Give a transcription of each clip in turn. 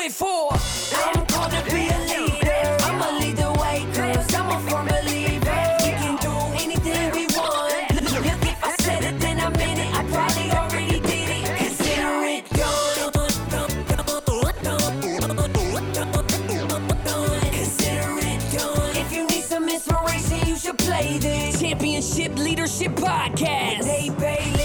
it for. I'm called to be a leader. I'ma lead the way, cause I'm a firm believer. We can do anything we want. Look, if I said it, then I meant it. I probably already did it. Consider it done. Consider it done. If you need some inspiration, you should play this. Championship Leadership Podcast. With Nate Bailey.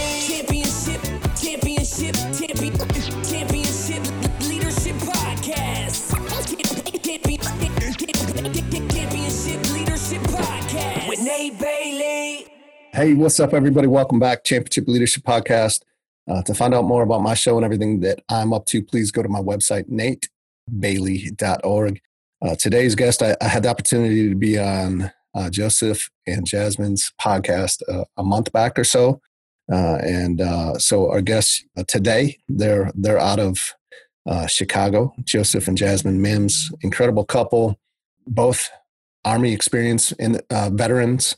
Hey, what's up, everybody? Welcome back, Championship Leadership Podcast. Uh, to find out more about my show and everything that I'm up to, please go to my website, natebailey.org. Uh, today's guest, I, I, had the opportunity to be on uh, Joseph and Jasmine's podcast uh, a month back or so. Uh, and uh, so our guests today, they're, they're out of Chicago, Joseph and Jasmine Mims, incredible couple, both Army experience in veterans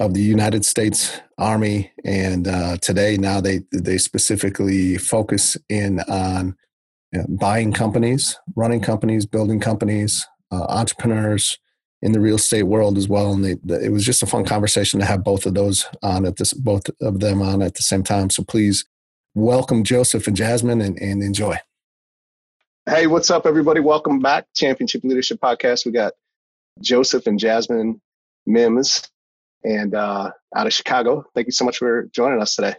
of the United States Army, and uh, today now they they specifically focus in on you know, buying companies, running companies, building companies, uh, entrepreneurs in the real estate world as well. And they, it was just a fun conversation to have both of those on at this, both of them on at the same time. So please welcome Joseph and Jasmine and, and enjoy. Hey, what's up, everybody? Welcome back, Championship Leadership Podcast. We got Joseph and Jasmine Mims and uh, out of Chicago. Thank you so much for joining us today.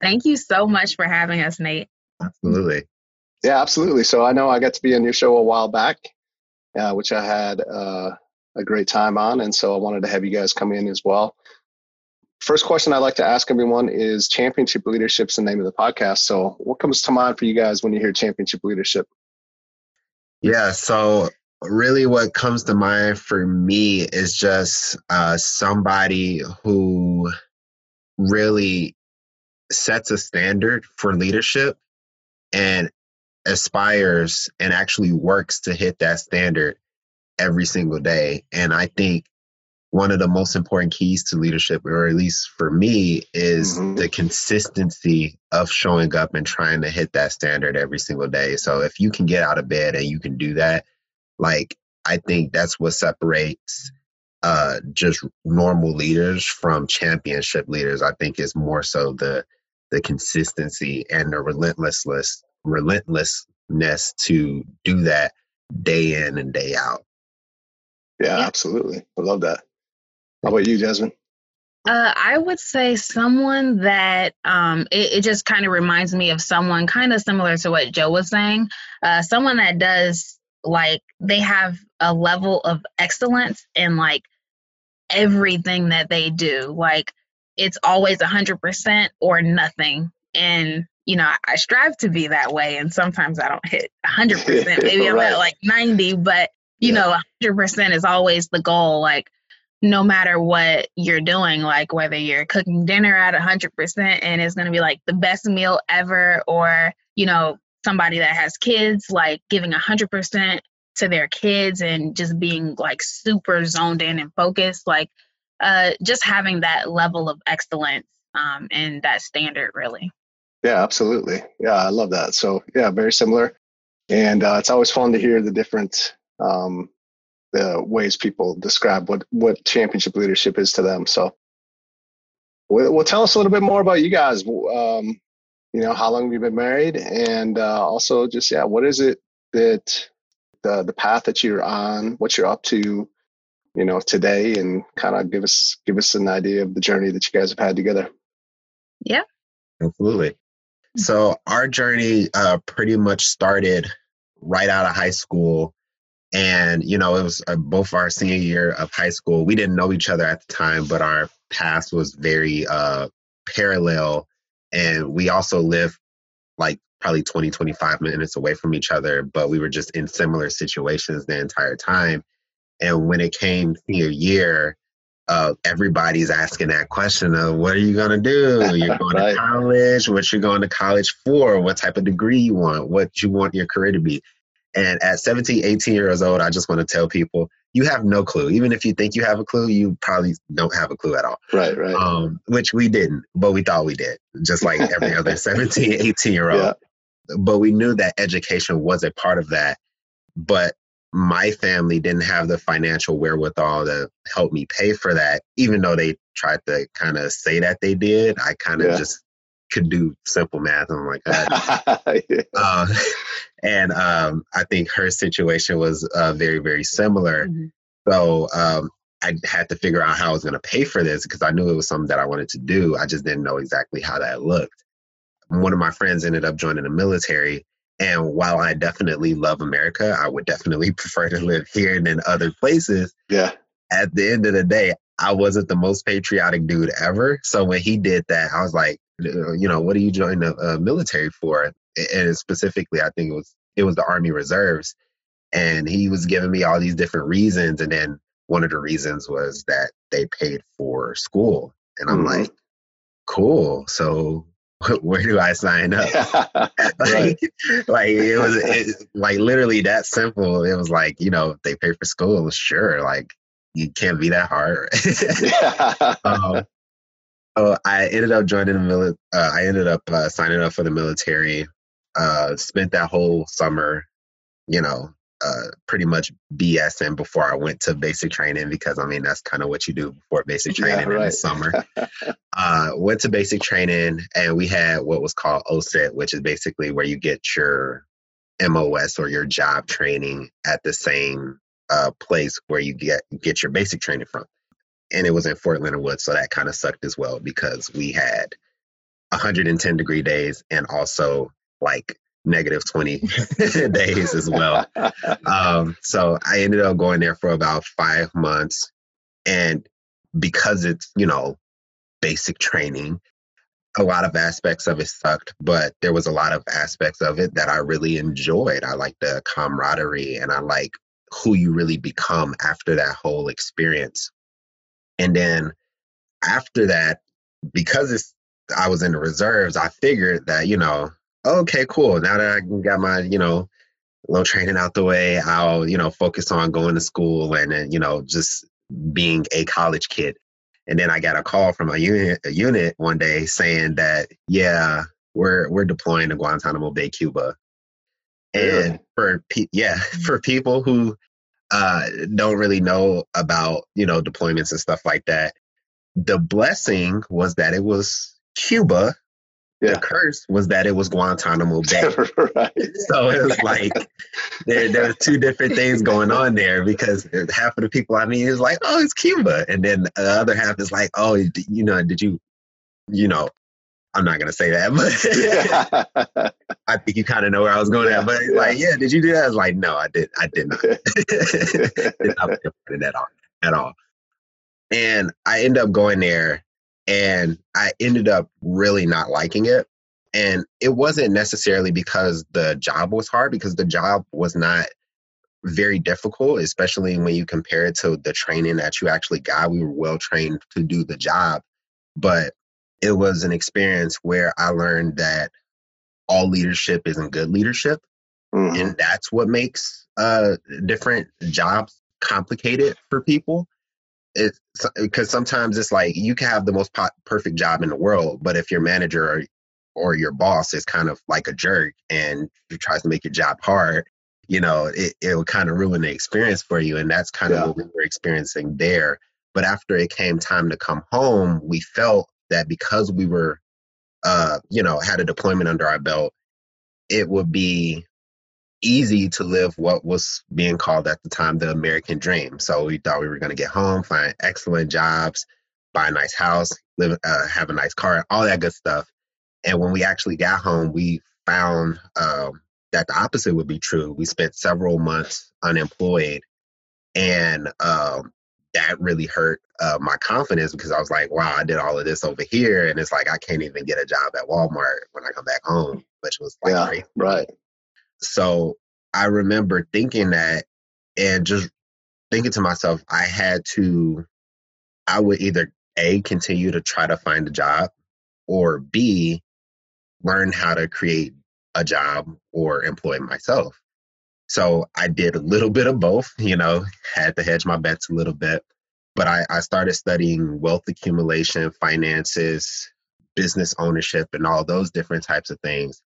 Thank you so much for having us, Nate. Absolutely. Yeah, absolutely. So I know I got to be on your show a while back, uh, which I had uh, a great time on. And so I wanted to have you guys come in as well. First question I like to ask everyone is championship leadership's the name of the podcast. So what comes to mind for you guys when you hear championship leadership? Yeah, so really what comes to mind for me is just uh, somebody who really sets a standard for leadership and aspires and actually works to hit that standard every single day. And I think one of the most important keys to leadership, or at least for me, is mm-hmm. the consistency of showing up and trying to hit that standard every single day. So if you can get out of bed and you can do that, like I think that's what separates uh, just normal leaders from championship leaders. I think is more so the the consistency and the relentlessness relentlessness to do that day in and day out. Yeah, yeah. absolutely. I love that. How about you, Jasmine? Uh, I would say someone that um, it, it just kind of reminds me of someone kind of similar to what Joe was saying. Uh, someone that does like they have a level of excellence in like everything that they do. Like it's always 100% or nothing. And, you know, I strive to be that way. And sometimes I don't hit 100%. Maybe I'm at like 90, but, you yeah. know, 100% is always the goal. Like, no matter what you're doing, like whether you're cooking dinner at 100% and it's going to be like the best meal ever, or, you know, somebody that has kids, like giving 100% to their kids and just being like super zoned in and focused, like uh, just having that level of excellence um, and that standard, really. Yeah, absolutely. Yeah, I love that. So, yeah, very similar. And uh, it's always fun to hear the different um, the ways people describe what, what championship leadership is to them. So, well, tell us a little bit more about you guys. Um, you know, how long have you been married? And uh, also, just, yeah, what is it that the the path that you're on, what you're up to, you know, today and kind of give us give us an idea of the journey that you guys have had together. Yeah. Absolutely. So our journey uh, pretty much started right out of high school. And, you know, it was uh, both our senior year of high school. We didn't know each other at the time, but our past was very uh, parallel. And we also live like probably 20, 25 minutes away from each other, but we were just in similar situations the entire time. And when it came senior year, uh, everybody's asking that question of what are you going to do? You're going right. to college. What you're going to college for? What type of degree you want? What you want your career to be? And at 17, 18 years old, I just want to tell people you have no clue. Even if you think you have a clue, you probably don't have a clue at all. Right, right. Um, which we didn't, but we thought we did, just like every other 17, 18 year old. Yeah. But we knew that education was a part of that. But my family didn't have the financial wherewithal to help me pay for that, even though they tried to kind of say that they did. I kind of yeah. just could do simple math. I'm like, yeah. uh, and um, I think her situation was uh, very, very similar. Mm-hmm. So um, I had to figure out how I was going to pay for this because I knew it was something that I wanted to do. I just didn't know exactly how that looked. One of my friends ended up joining the military. And while I definitely love America, I would definitely prefer to live here than other places. Yeah. At the end of the day, I wasn't the most patriotic dude ever. So when he did that, I was like, you know, what are you joining the uh, military for? And specifically, I think it was it was the Army Reserves, and he was giving me all these different reasons, and then one of the reasons was that they paid for school, and I'm mm-hmm. like, cool. So where do I sign up? like, like it was it, like literally that simple. It was like you know they pay for school, sure. Like you can't be that hard. um, so I ended up joining the military. Uh, I ended up uh, signing up for the military. Uh, spent that whole summer, you know, uh, pretty much BSing before I went to basic training because I mean that's kind of what you do before basic training yeah, right. in the summer. uh, went to basic training and we had what was called OSUT, which is basically where you get your MOS or your job training at the same uh, place where you get get your basic training from. And it was in Fort Leonard Wood, so that kind of sucked as well because we had 110 degree days and also like negative 20 days as well. Um, so I ended up going there for about five months. And because it's, you know, basic training, a lot of aspects of it sucked, but there was a lot of aspects of it that I really enjoyed. I like the camaraderie and I like who you really become after that whole experience. And then after that, because it's I was in the reserves, I figured that, you know, okay, cool. Now that I got my, you know, little training out the way, I'll, you know, focus on going to school and, and you know, just being a college kid. And then I got a call from a unit, a unit one day saying that, yeah, we're we're deploying to Guantanamo Bay, Cuba. And for pe- yeah, for people who uh, don't really know about you know deployments and stuff like that, the blessing was that it was Cuba yeah. The curse was that it was Guantanamo Bay. right. So it was like there there was two different things going on there because half of the people I mean is like, oh, it's Cuba, and then the other half is like, oh, you know, did you, you know, I'm not gonna say that, but I think you kind of know where I was going at. But like, yeah, did you do that? I was like, no, I did, I did not. did not put at all, at all. And I end up going there and I ended up really not liking it. And it wasn't necessarily because the job was hard, because the job was not very difficult, especially when you compare it to the training that you actually got. We were well trained to do the job, but it was an experience where I learned that all leadership isn't good leadership. Mm-hmm. And that's what makes uh, different jobs complicated for people it's because sometimes it's like you can have the most po- perfect job in the world, but if your manager or, or your boss is kind of like a jerk and he tries to make your job hard, you know, it, it will kind of ruin the experience for you. And that's kind yeah. of what we were experiencing there. But after it came time to come home, we felt that because we were, uh, you know, had a deployment under our belt, it would be easy to live what was being called at the time the American dream. So we thought we were going to get home, find excellent jobs, buy a nice house, live, uh, have a nice car, all that good stuff. And when we actually got home, we found um, that the opposite would be true. We spent several months unemployed, and um, that really hurt uh, my confidence because I was like, wow, I did all of this over here, and it's like I can't even get a job at Walmart when I come back home, which was like yeah, crazy. right. So I remember thinking that and just thinking to myself, I had to, I would either A, continue to try to find a job, or B, learn how to create a job or employ myself. So I did a little bit of both, you know, had to hedge my bets a little bit. But I, I started studying wealth accumulation, finances, business ownership, and all those different types of things.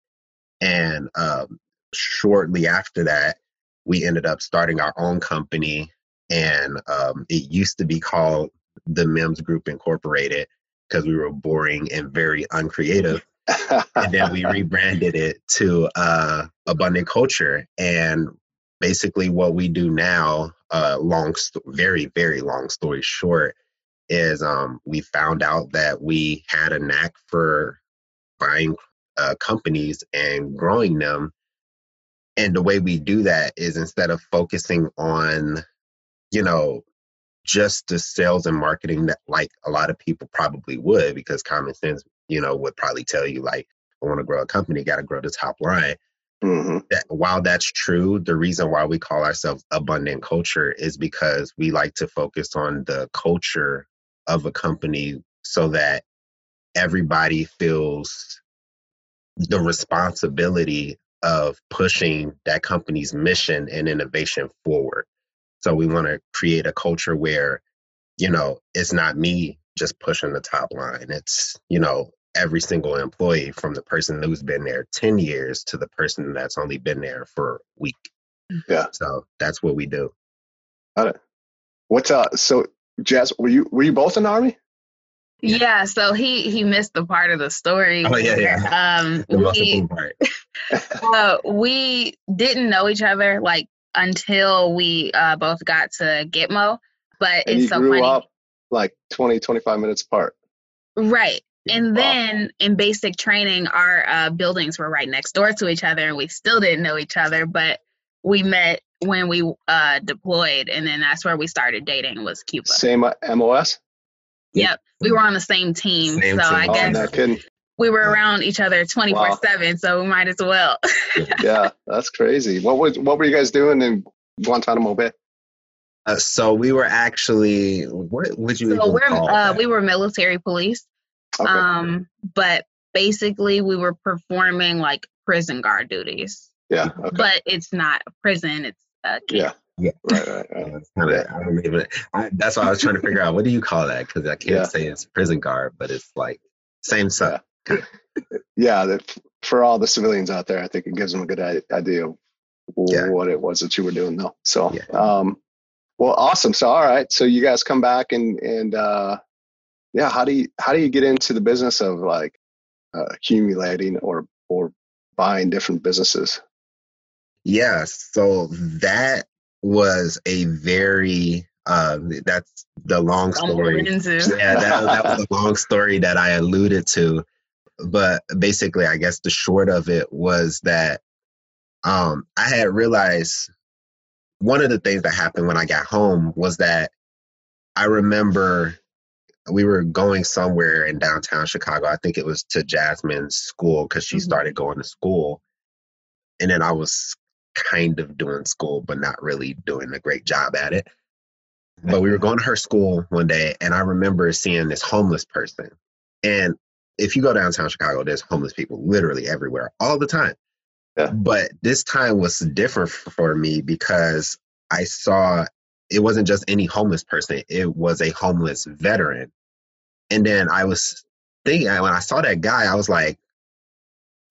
And um, shortly after that, we ended up starting our own company. And um, it used to be called the Mims Group Incorporated because we were boring and very uncreative and then we rebranded it to uh, Abundant Culture. And basically, what we do now, uh, long, st- very, very long story short, is um, we found out that we had a knack for buying uh, companies and growing them. And the way we do that is instead of focusing on, you know, just the sales and marketing that like a lot of people probably would because common sense you know, would probably tell you like, I want to grow a company, got to grow the top line. Mm-hmm. That while that's true, the reason why we call ourselves abundant culture is because we like to focus on the culture of a company so that everybody feels the responsibility of pushing that company's mission and innovation forward. So we want to create a culture where, you know, it's not me just pushing the top line. It's, you know, every single employee from the person who's been there 10 years to the person that's only been there for a week. Yeah. So that's what we do. Got it. What's uh so Jazz, were you were you both in the army? Yeah, so he he missed the part of the story. Oh yeah, yeah. Um, The most we, important part. uh, we didn't know each other like until we uh, both got to Gitmo, but And it's you so grew funny, up like 20, 25 minutes apart. right? And Wow. then in basic training, our uh, buildings were right next door to each other, and we still didn't know each other, but we met when we uh, deployed, and then that's where we started dating. Was Cuba? Same uh, MOS? Yep, we were on the same team, Same so I team. Oh, guess no kidding. we were around each other twenty four seven, so we might as well. Yeah, that's crazy. What was what were you guys doing in Guantanamo Bay? Uh, so we were actually what would you so even we're call uh, we were military police, Okay. um, but basically we were performing like prison guard duties. yeah. Okay. But it's not a prison; it's a camp. Yeah. Right, right, right. Uh, it's kinda- I don't even. I, that's why I was trying to figure out what do you call that because I can't Yeah. say it's prison guard, but it's like same stuff. Yeah, that for all the civilians out there, I think it gives them a good idea of Yeah. what it was that you were doing though. So, Yeah. um, well, awesome. So, all right. So you guys come back and, and, uh, yeah, how do you, how do you get into the business of like, uh, accumulating or, or buying different businesses? Yeah, so that was a very uh that's the long story. Yeah, that, that was a long story that I alluded to. But basically, I guess the short of it was that um I had realized one of the things that happened when I got home was that I remember we were going somewhere in downtown Chicago. I think it was to Jasmine's school because she Mhm. started going to school. And then I was kind of doing school, but not really doing a great job at it. But we were going to her school one day, and I remember seeing this homeless person. And if you go downtown Chicago, there's homeless people literally everywhere all the time. Yeah. But this time was different for me because I saw it wasn't just any homeless person, it was a homeless veteran. And then I was thinking, when I saw that guy, I was like,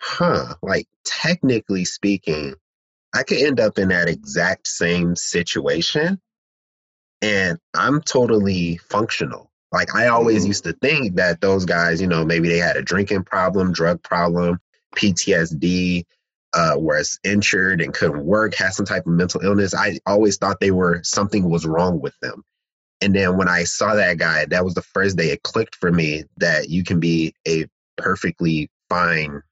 huh, like technically speaking, I could end up in that exact same situation and I'm totally functional. Like I always Mhm. used to think that those guys, you know, maybe they had a drinking problem, drug problem, PTSD, uh, was injured and couldn't work, had some type of mental illness. I always thought they were something was wrong with them. And then when I saw that guy, that was the first day it clicked for me that you can be a perfectly fine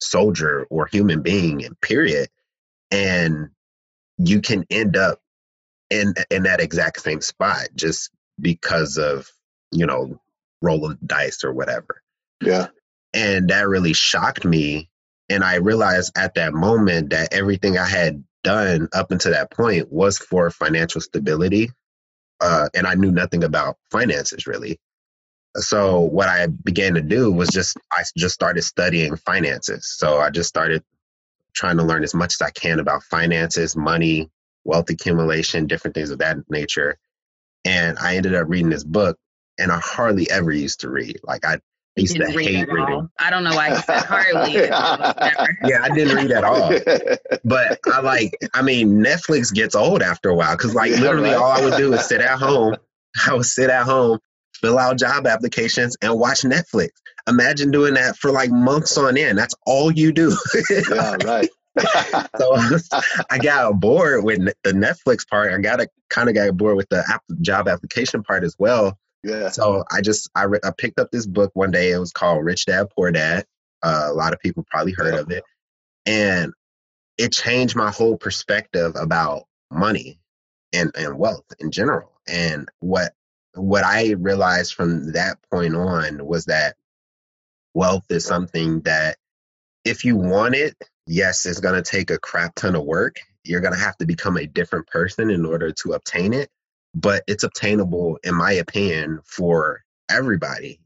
soldier or human being, and period. And you can end up in in that exact same spot just because of, you know, roll of dice or whatever. Yeah. And that really shocked me. And I realized at that moment that everything I had done up until that point was for financial stability. Uh, and I knew nothing about finances really. So what I began to do was just I just started studying finances. So I just started trying to learn as much as I can about finances, money, wealth accumulation, different things of that nature. And I ended up reading this book, and I hardly ever used to read. Like I used Didn't read hate at reading. all. I don't know why you said hardly. Never. Yeah, I didn't read at all. But I like, I mean, Netflix gets old after a while because, like, Yeah, literally right. all I would do is sit at home. I would sit at home, fill out job applications, and watch Netflix. Imagine doing that for like months on end. That's all you do. yeah, right. so I got bored with the Netflix part. I got to kind of got bored with the app, job application part as well. Yeah. So I just I, re- I picked up this book one day. It was called Rich Dad Poor Dad. Uh, a lot of people probably heard Yeah. of it, and it changed my whole perspective about money and and wealth in general. And what what I realized from that point on was that wealth is something that if you want it, yes, it's going to take a crap ton of work. You're going to have to become a different person in order to obtain it, but it's obtainable, in my opinion, for everybody,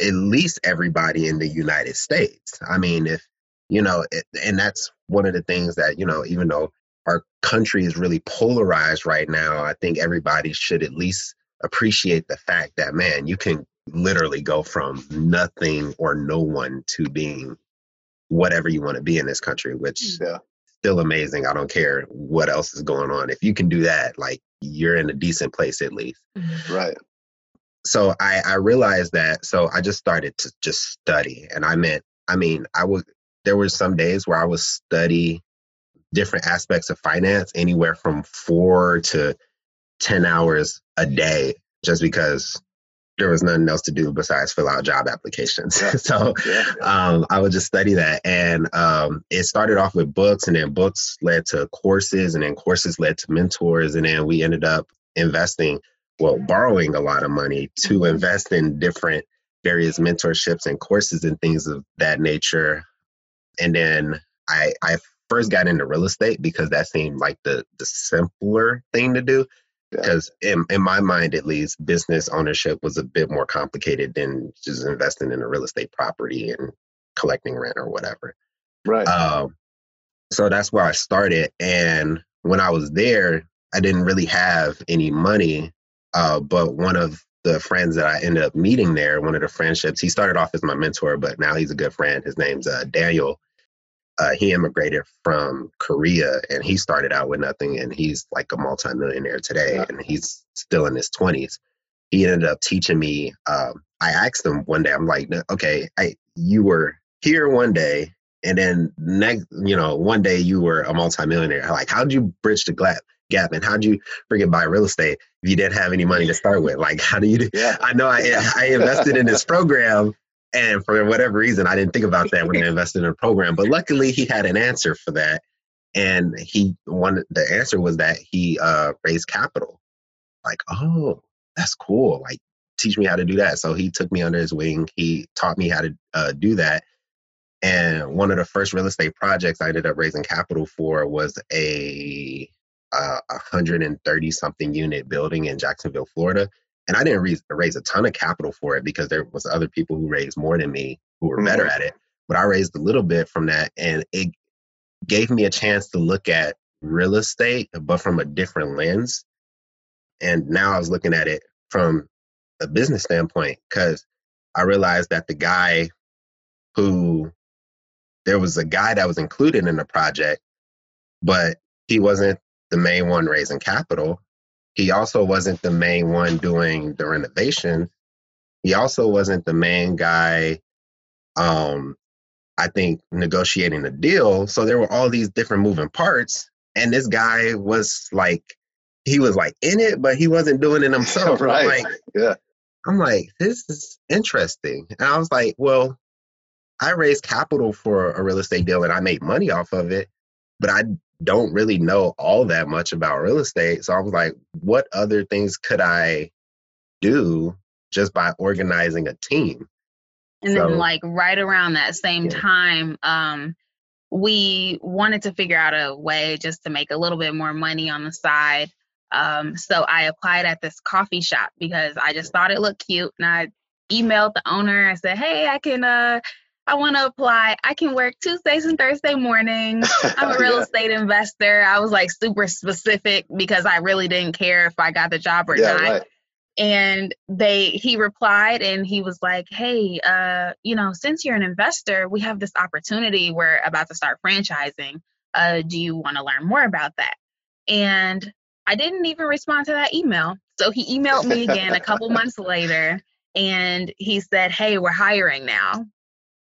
at least everybody in the United States. I mean, if, you know, it, and that's one of the things that, you know, even though our country is really polarized right now, I think everybody should at least appreciate the fact that, man, you can literally go from nothing or no one to being whatever you want to be in this country, which Yeah. Still amazing. I don't care what else is going on. If you can do that, like you're in a decent place at least. Mm-hmm. Right. So I, I realized that. So I just started to just study. And I meant, I mean, I was, there were some days where I would study different aspects of finance, anywhere from four to 10 hours a day, just because there was nothing else to do besides fill out job applications. Yeah. so Yeah. um, I would just study that. And um, it started off with books, and then books led to courses, and then courses led to mentors. And then we ended up investing, well, borrowing a lot of money to invest in different various mentorships and courses and things of that nature. And then I, I first got into real estate because that seemed like the, the simpler thing to do Yeah. because in, in my mind at least business ownership was a bit more complicated than just investing in a real estate property and collecting rent or whatever Right. um, so that's where i started and when i was there i didn't really have any money uh, but one of the friends that i ended up meeting there one of the friendships he started off as my mentor but now he's a good friend his name's uh, daniel uh, he immigrated from Korea and he started out with nothing and he's like a multimillionaire today Yeah. and he's still in his 20s. He ended up teaching me. Um, I asked him one day, I'm like, okay, I, you were here one day and then next, you know, one day you were a multimillionaire. Like, how'd you bridge the gap? Gap and how'd you freaking buy real estate if you didn't have any money to start with? Like, how do you do? yeah. I know I, I invested in this program, and for whatever reason, I didn't think about that when I invested in a program. But luckily, he had an answer for that, and he one the answer was that he uh, raised capital. Like, oh, that's cool. Like, teach me how to do that. So he took me under his wing. He taught me how to uh, do that. And one of the first real estate projects I ended up raising capital for was a uh, 130 something unit building in Jacksonville, Florida. And I didn't raise, raise a ton of capital for it because there was other people who raised more than me who were better mm-hmm. at it. But I raised a little bit from that, and it gave me a chance to look at real estate, but from a different lens. And now I was looking at it from a business standpoint because I realized that the guy who there was a guy that was included in the project, but he wasn't the main one raising capital. He also wasn't the main one doing the renovation. He also wasn't the main guy um, I think, negotiating the deal. So there were all these different moving parts. And this guy was like, he was like in it, but he wasn't doing it himself. right. I'm like, yeah. I'm like, this is interesting. And I was like, well, I raised capital for a real estate deal and I made money off of it, but I don't really know all that much about real estate. So I was like, what other things could I do just by organizing a team? And So- then like right around that same Yeah. time, um, we wanted to figure out a way just to make a little bit more money on the side. Um, so I applied at this coffee shop because I just thought it looked cute and I emailed the owner I said, Hey, I can uh I want to apply. I can work Tuesdays and Thursday mornings. I'm a real Yeah. estate investor. I was like super specific because I really didn't care if I got the job or yeah, not right. and they he replied and he was like hey uh you know since you're an investor we have this opportunity we're about to start franchising uh do you want to learn more about that and i didn't even respond to that email so he emailed me again a couple months later and he said hey we're hiring now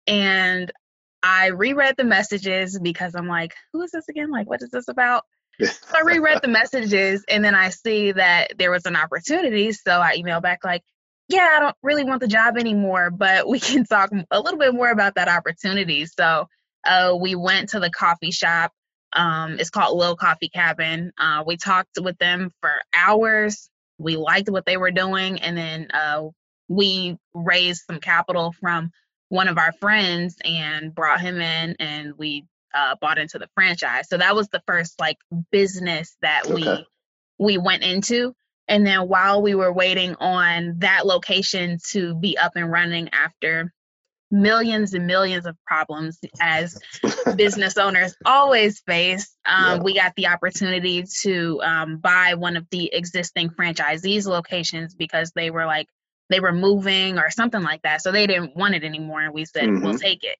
and i reread the messages because i'm like who is this again like what is this about so I reread the messages and then I see that there was an opportunity. So I emailed back like, yeah, I don't really want the job anymore, but we can talk a little bit more about that opportunity. So uh, we went to the coffee shop. Um, it's called Lil Coffee Cabin. Uh, we talked with them for hours. We liked what they were doing. And then uh, we raised some capital from one of our friends and brought him in and we uh, bought into the franchise. So that was the first like business that we Okay. we went into. And then while we were waiting on that location to be up and running after millions and millions of problems as business owners always face, um, Yeah. we got the opportunity to um, buy one of the existing franchisees locations because they were like they were moving or something like that. So they didn't want it anymore. And we said, we'll Mhm. take it.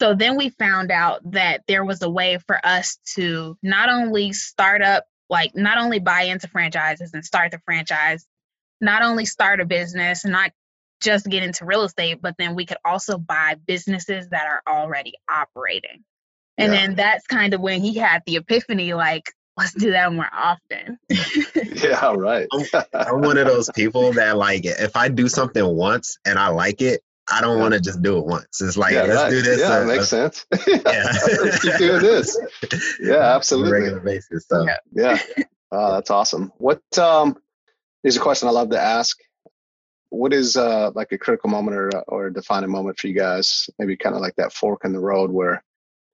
So then we found out that there was a way for us to not only start up, like not only buy into franchises and start the franchise, not only start a business, not just get into real estate, but then we could also buy businesses that are already operating. And Yeah. then that's kind of when he had the epiphany like, let's do that more often. yeah, right. I'm one of those people that like if I do something once and I like it, I don't want to just do it once. It's like yeah, let's right. do this Yeah, a- it makes a- sense. Yeah. Let's keep doing this. Yeah, on a absolutely. regular basis. So Yeah. Yeah. Oh, that's awesome. What um is a question I love to ask. What is uh like a critical moment or or a defining moment for you guys? Maybe kind of like that fork in the road where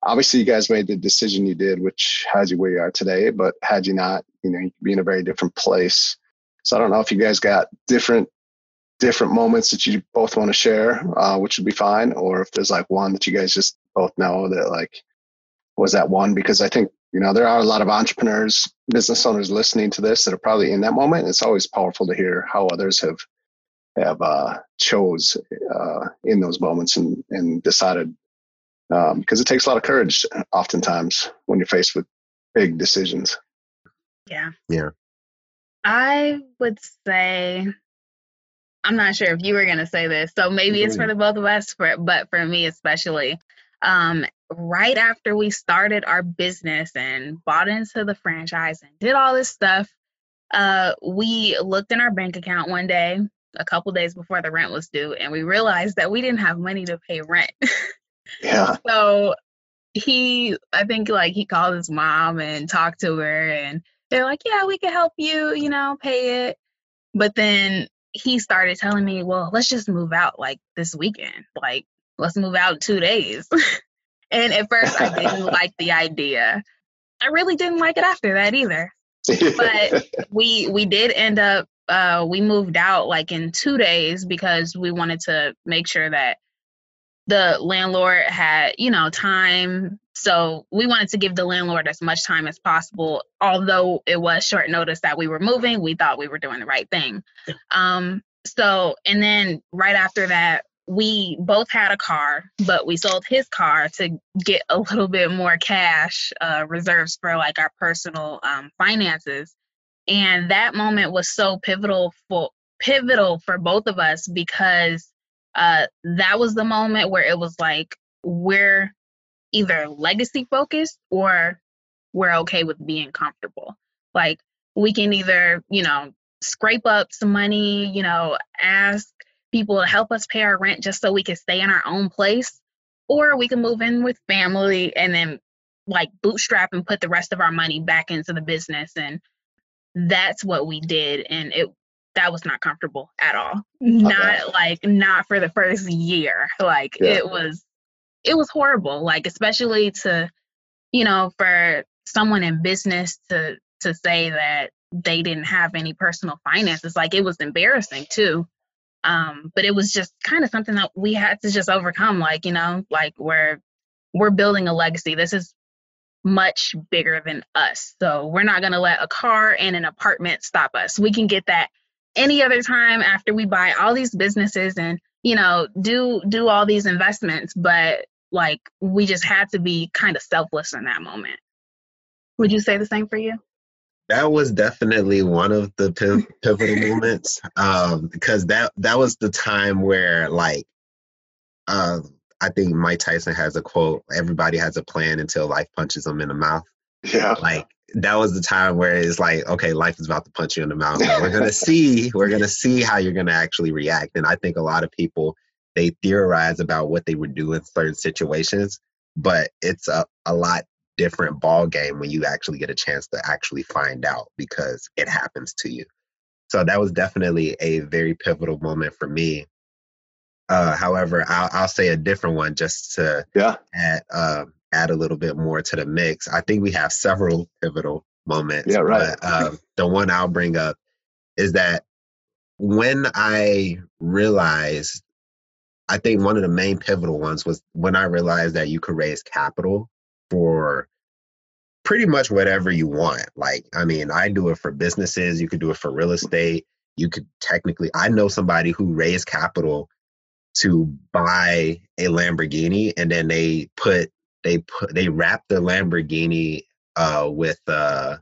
obviously you guys made the decision you did, which has you where you are today, but had you not, you know, you could be in a very different place. So I don't know if you guys got different different moments that you both want to share, uh, which would be fine, or if there's like one that you guys just both know that like was that one because I think you know there are a lot of entrepreneurs, business owners listening to this that are probably in that moment. It's always powerful to hear how others have have uh, chose uh, in those moments and and decided because it takes a lot of courage oftentimes when you're faced with big decisions. Yeah. Yeah. I would say I'm not sure if you were gonna say this, so maybe it's for the both of us, for but for me especially. Um, right after we started our business and bought into the franchise and did all this stuff, uh, we looked in our bank account one day, a couple days before the rent was due, and we realized that we didn't have money to pay rent. Yeah, So he, I think like he called his mom and talked to her, and they're like, yeah, we can help you, you know, pay it. But then he started telling me, well, let's just move out like this weekend. Like, let's move out in two days. and at first, I didn't like the idea. I really didn't like it after that either. But we we did end up uh we moved out like in 2 days because we wanted to make sure that the landlord had, you know, time. So we wanted to give the landlord as much time as possible. Although it was short notice that we were moving, we thought we were doing the right thing. Um, so, and then right after that, we both had a car, but we sold his car to get a little bit more cash uh, reserves for like our personal um, finances. And that moment was so pivotal for pivotal for both of us because uh, that was the moment where it was like we're either legacy focused or we're okay with being comfortable. Like we can either, you know, scrape up some money, you know, ask people to help us pay our rent just so we can stay in our own place, or we can move in with family and then like bootstrap and put the rest of our money back into the business and that's what we did and it that was not comfortable at all. Not like not for the first year. Like yeah. it was it was horrible. Like especially to you know for someone in business to to say that they didn't have any personal finances like it was embarrassing too. Um but it was just kind of something that we had to just overcome like you know like we're we're building a legacy. This is much bigger than us. So we're not going to let a car and an apartment stop us. We can get that any other time after we buy all these businesses and you know do do all these investments but like we just had to be kind of selfless in that moment. Would you say the same for you? That was definitely one of the pivotal moments um, because that that was the time where like uh, I think Mike Tyson has a quote: "Everybody has a plan until life punches them in the mouth." Yeah, like that was the time where it's like, okay, life is about to punch you in the mouth. we're gonna see, we're gonna see how you're gonna actually react. And I think a lot of people they theorize about what they would do in certain situations, but it's a, a lot different ball game when you actually get a chance to actually find out because it happens to you. So that was definitely a very pivotal moment for me. Uh, however, I'll, I'll say a different one just to yeah. add uh, add a little bit more to the mix. I think we have several pivotal moments. Yeah, right. But, uh, the one I'll bring up is that when I realized, I think one of the main pivotal ones was when I realized that you could raise capital for pretty much whatever you want. Like, I mean, I do it for businesses, you could do it for real estate. You could technically, I know somebody who raised capital to buy a Lamborghini and then they put they put they wrap the Lamborghini uh, with uh,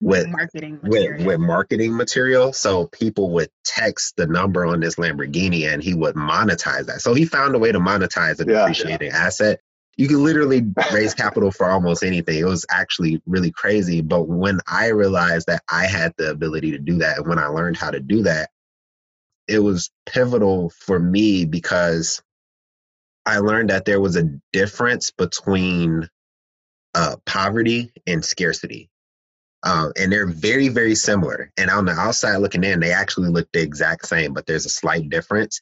with marketing material. with, with marketing material. So people would text the number on this lamborghini and he would monetize that. So he found a way to monetize a depreciating yeah. asset. You can literally raise capital for almost anything. It was actually really crazy. But when i realized that i had the ability to do that and when i learned how to do that it was pivotal for me because I learned that there was a difference between uh, poverty and scarcity. Uh, and they're very, very similar. And on the outside looking in, they actually look the exact same, but there's a slight difference.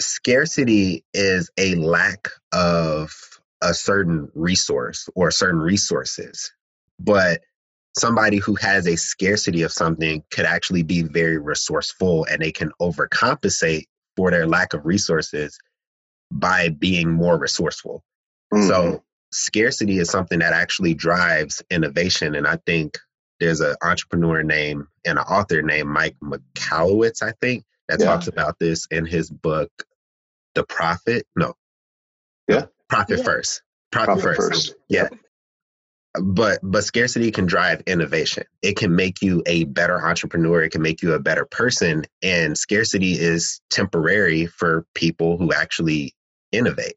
Scarcity is a lack of a certain resource or certain resources. But somebody who has a scarcity of something could actually be very resourceful and they can overcompensate for their lack of resources by being more resourceful. Mm-hmm. So scarcity is something that actually drives innovation. And I think there's an entrepreneur name and an author named Mike Michalowicz, I think, that yeah. talks about this in his book, The Profit. No. Yeah. Profit yeah. First. Profit, Profit first. first. Yeah. Yep. But but scarcity can drive innovation. It can make you a better entrepreneur. It can make you a better person. And scarcity is temporary for people who actually innovate.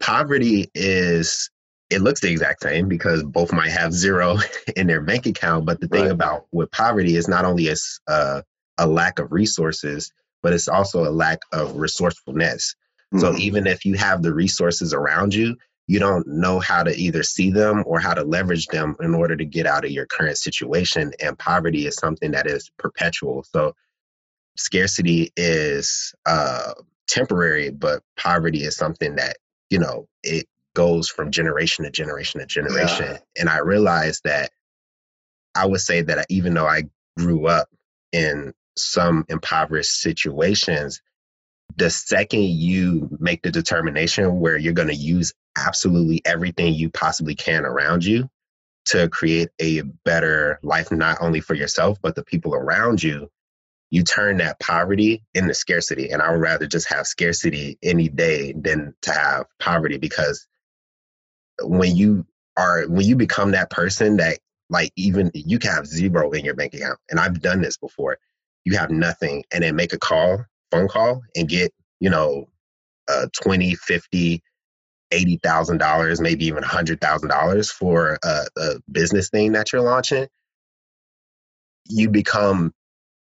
Poverty is, it looks the exact same because both might have zero in their bank account. But the thing right. about with poverty is not only a, uh, a lack of resources, but it's also a lack of resourcefulness. Mm-hmm. So even if you have the resources around you, you don't know how to either see them or how to leverage them in order to get out of your current situation. And poverty is something that is perpetual. So scarcity is uh, temporary, but poverty is something that, you know, it goes from generation to generation to generation. Yeah. And I realized that I would say that even though I grew up in some impoverished situations, the second you make the determination where you're going to use absolutely everything you possibly can around you to create a better life, not only for yourself, but the people around you, you turn that poverty into scarcity. And I would rather just have scarcity any day than to have poverty because when you are, when you become that person that like even you can have zero in your bank account, and I've done this before, you have nothing and then make a call, phone call and get, you know, uh, 20, 50, eighty thousand dollars, maybe even a hundred thousand dollars for a, a business thing that you're launching, you become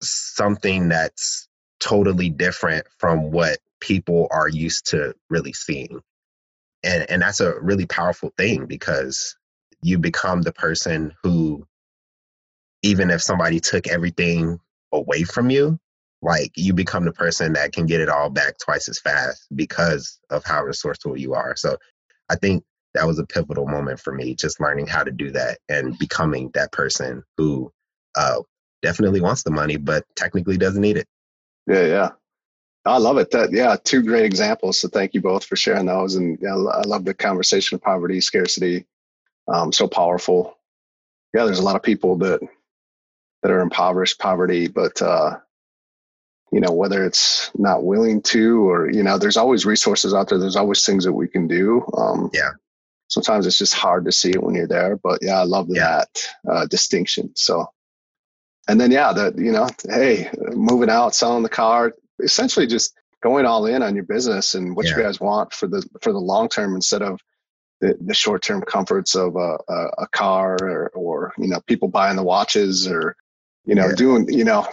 something that's totally different from what people are used to really seeing. And and that's a really powerful thing because you become the person who even if somebody took everything away from you, like you become the person that can get it all back twice as fast because of how resourceful you are. So I think that was a pivotal moment for me, just learning how to do that and becoming that person who uh, definitely wants the money, but technically doesn't need it. Yeah, yeah. I love it. That yeah, two great examples. So thank you both for sharing those. And yeah, I love the conversation of poverty, scarcity. Um, so powerful. Yeah, there's a lot of people that that are impoverished, poverty, but uh, you know whether it's not willing to or you know there's always resources out there. There's always things that we can do. Um, yeah. Sometimes it's just hard to see it when you're there, but yeah, I love yeah. that uh, distinction. So and then yeah, that you know, hey, moving out, selling the car, essentially just going all in on your business and what yeah. you guys want for the for the long term instead of the, the short term comforts of a, a, a car or, or, you know people buying the watches or you know yeah. doing you know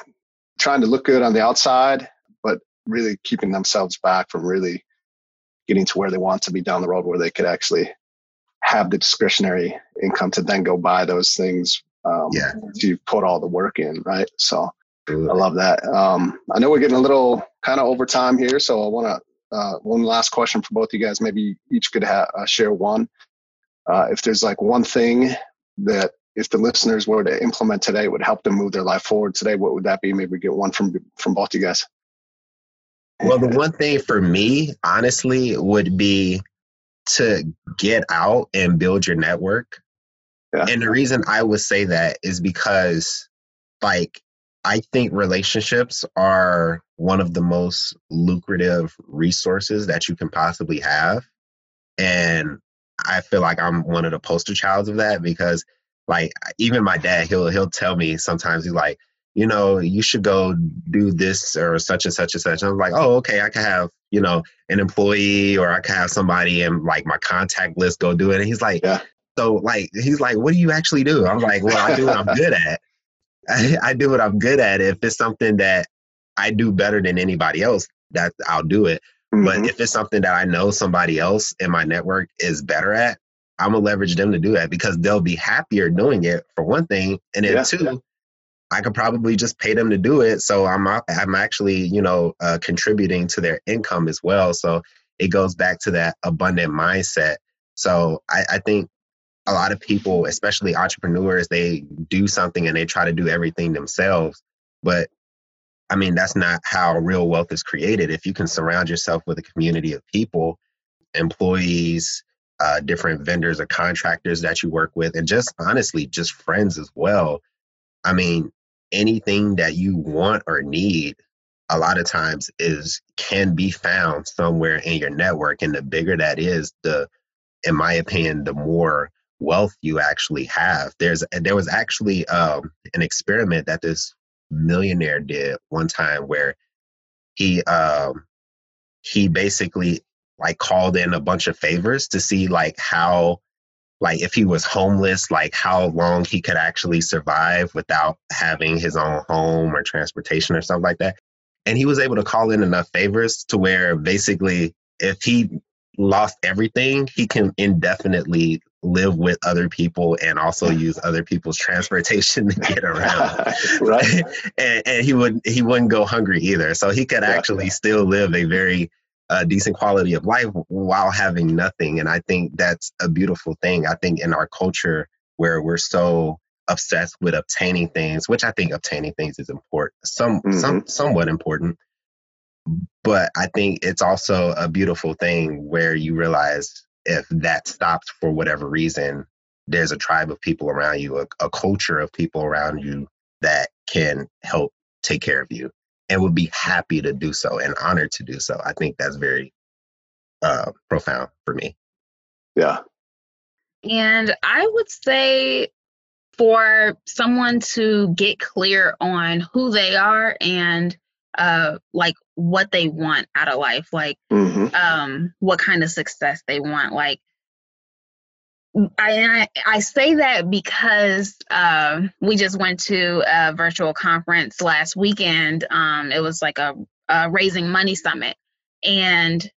trying to look good on the outside but really keeping themselves back from really getting to where they want to be down the road where they could actually have the discretionary income to then go buy those things um, yeah. you put all the work in, right? So I love that. Um, I know we're getting a little kind of over time here, so I want to uh, one last question for both of you guys. Maybe each could ha- uh, share one. Uh, if there's like one thing that if the listeners were to implement today would help them move their life forward today, what would that be? Maybe we get one from from both you guys. Well, the one thing for me, honestly, would be to get out and build your network. Yeah. And the reason I would say that is because, like, I think relationships are one of the most lucrative resources that you can possibly have. And I feel like I'm one of the poster childs of that because like even my dad, he'll he'll tell me sometimes he's like, you know, you should go do this or such and such and such. And I'm like, oh, okay, I can have, you know, an employee or I can have somebody in like my contact list go do it. And he's like, yeah. So like he's like, what do you actually do? I'm like, well, I do what I'm good at. I, I do what I'm good at. If it's something that I do better than anybody else, that I'll do it. Mm-hmm. But if it's something that I know somebody else in my network is better at, I'm gonna leverage them to do that because they'll be happier doing it for one thing, and then yeah. two, I could probably just pay them to do it. So I'm I'm actually you know uh, contributing to their income as well. So it goes back to that abundant mindset. So I, I think a lot of people, especially entrepreneurs, they do something and they try to do everything themselves. But I mean, that's not how real wealth is created. If you can surround yourself with a community of people, employees, uh, different vendors or contractors that you work with, and just honestly, just friends as well. I mean, anything that you want or need, a lot of times is can be found somewhere in your network. And the bigger that is, the, in my opinion, the more wealth you actually have. There's there was actually um, an experiment that this millionaire did one time where he um, he basically like called in a bunch of favors to see like how like if he was homeless like how long he could actually survive without having his own home or transportation or something like that. And he was able to call in enough favors to where basically if he lost everything he can indefinitely live with other people and also use other people's transportation to get around. Right. And, and, he would he wouldn't go hungry either. So he could actually yeah. still live a very uh, decent quality of life while having nothing. And i think that's a beautiful thing. I think in our culture where we're so obsessed with obtaining things which i think obtaining things is important some mm-hmm. some somewhat important but i think it's also a beautiful thing where you realize if that stops for whatever reason, there's a tribe of people around you, a, a culture of people around you that can help take care of you and would be happy to do so and honored to do so. I think that's very uh, profound for me. Yeah. And I would say for someone to get clear on who they are and uh like what they want out of life like Mhm. um what kind of success they want like I, I say that because um we just went to a virtual conference last weekend. Um, it was like a, a raising money summit, and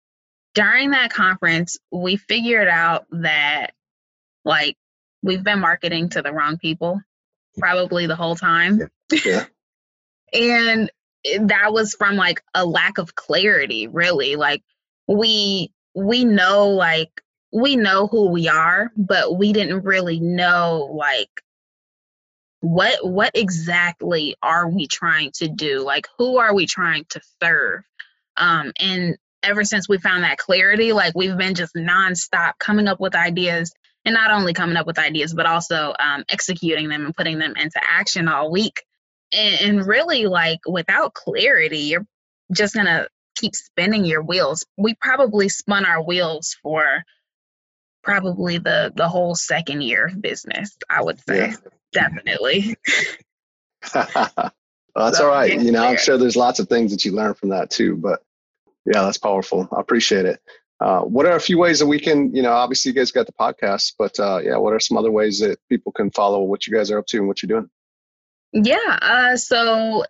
during that conference, we figured out that like we've been marketing to the wrong people probably the whole time. Yeah. and that was from like a lack of clarity, really. Like we we know like we know who we are, but we didn't really know like what what exactly are we trying to do? Like who are we trying to serve? Um and ever since we found that clarity, like we've been just nonstop coming up with ideas and not only coming up with ideas, but also um, executing them and putting them into action all week. And, and really, like without clarity, you're just gonna keep spinning your wheels. We probably spun our wheels for probably the the whole second year of business. I would say Yeah. definitely. well, that's So, all right. You know, I'm sure there's lots of things that you learn from that too. But yeah, that's powerful. I appreciate it. Uh, what are a few ways that we can, you know, obviously you guys got the podcast, but uh, yeah, what are some other ways that people can follow what you guys are up to and what you're doing? Yeah. Uh, so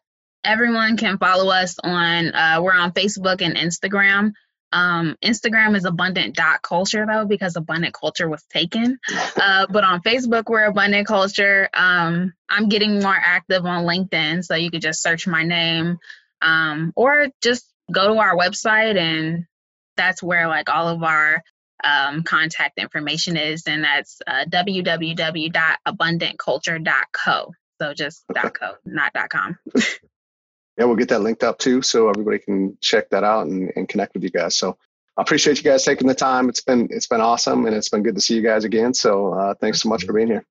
everyone can follow us on. Uh, we're on Facebook and Instagram. Um, Instagram is abundant dot culture though because abundant culture was taken. Uh, but on Facebook we're abundant culture. Um, I'm getting more active on LinkedIn, so you could just search my name, um, or just go to our website and that's where like all of our um, contact information is, and that's uh, www.abundantculture.co. So just. .co, not .com. Yeah, we'll get that linked up too, so everybody can check that out and, and connect with you guys. So I appreciate you guys taking the time. It's been it's been awesome, and it's been good to see you guys again. So uh, thanks so much for being here.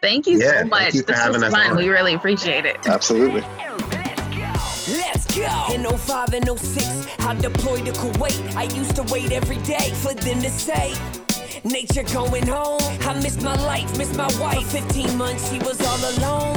Thank you Yeah, so thank much. you for this having was us fun. on. We really appreciate it. Absolutely. Let's go. In 05 and 06, I deployed to Kuwait. I used to wait every day for them to say, Nature going home. I missed my life, missed my wife. 15 months, she was all alone.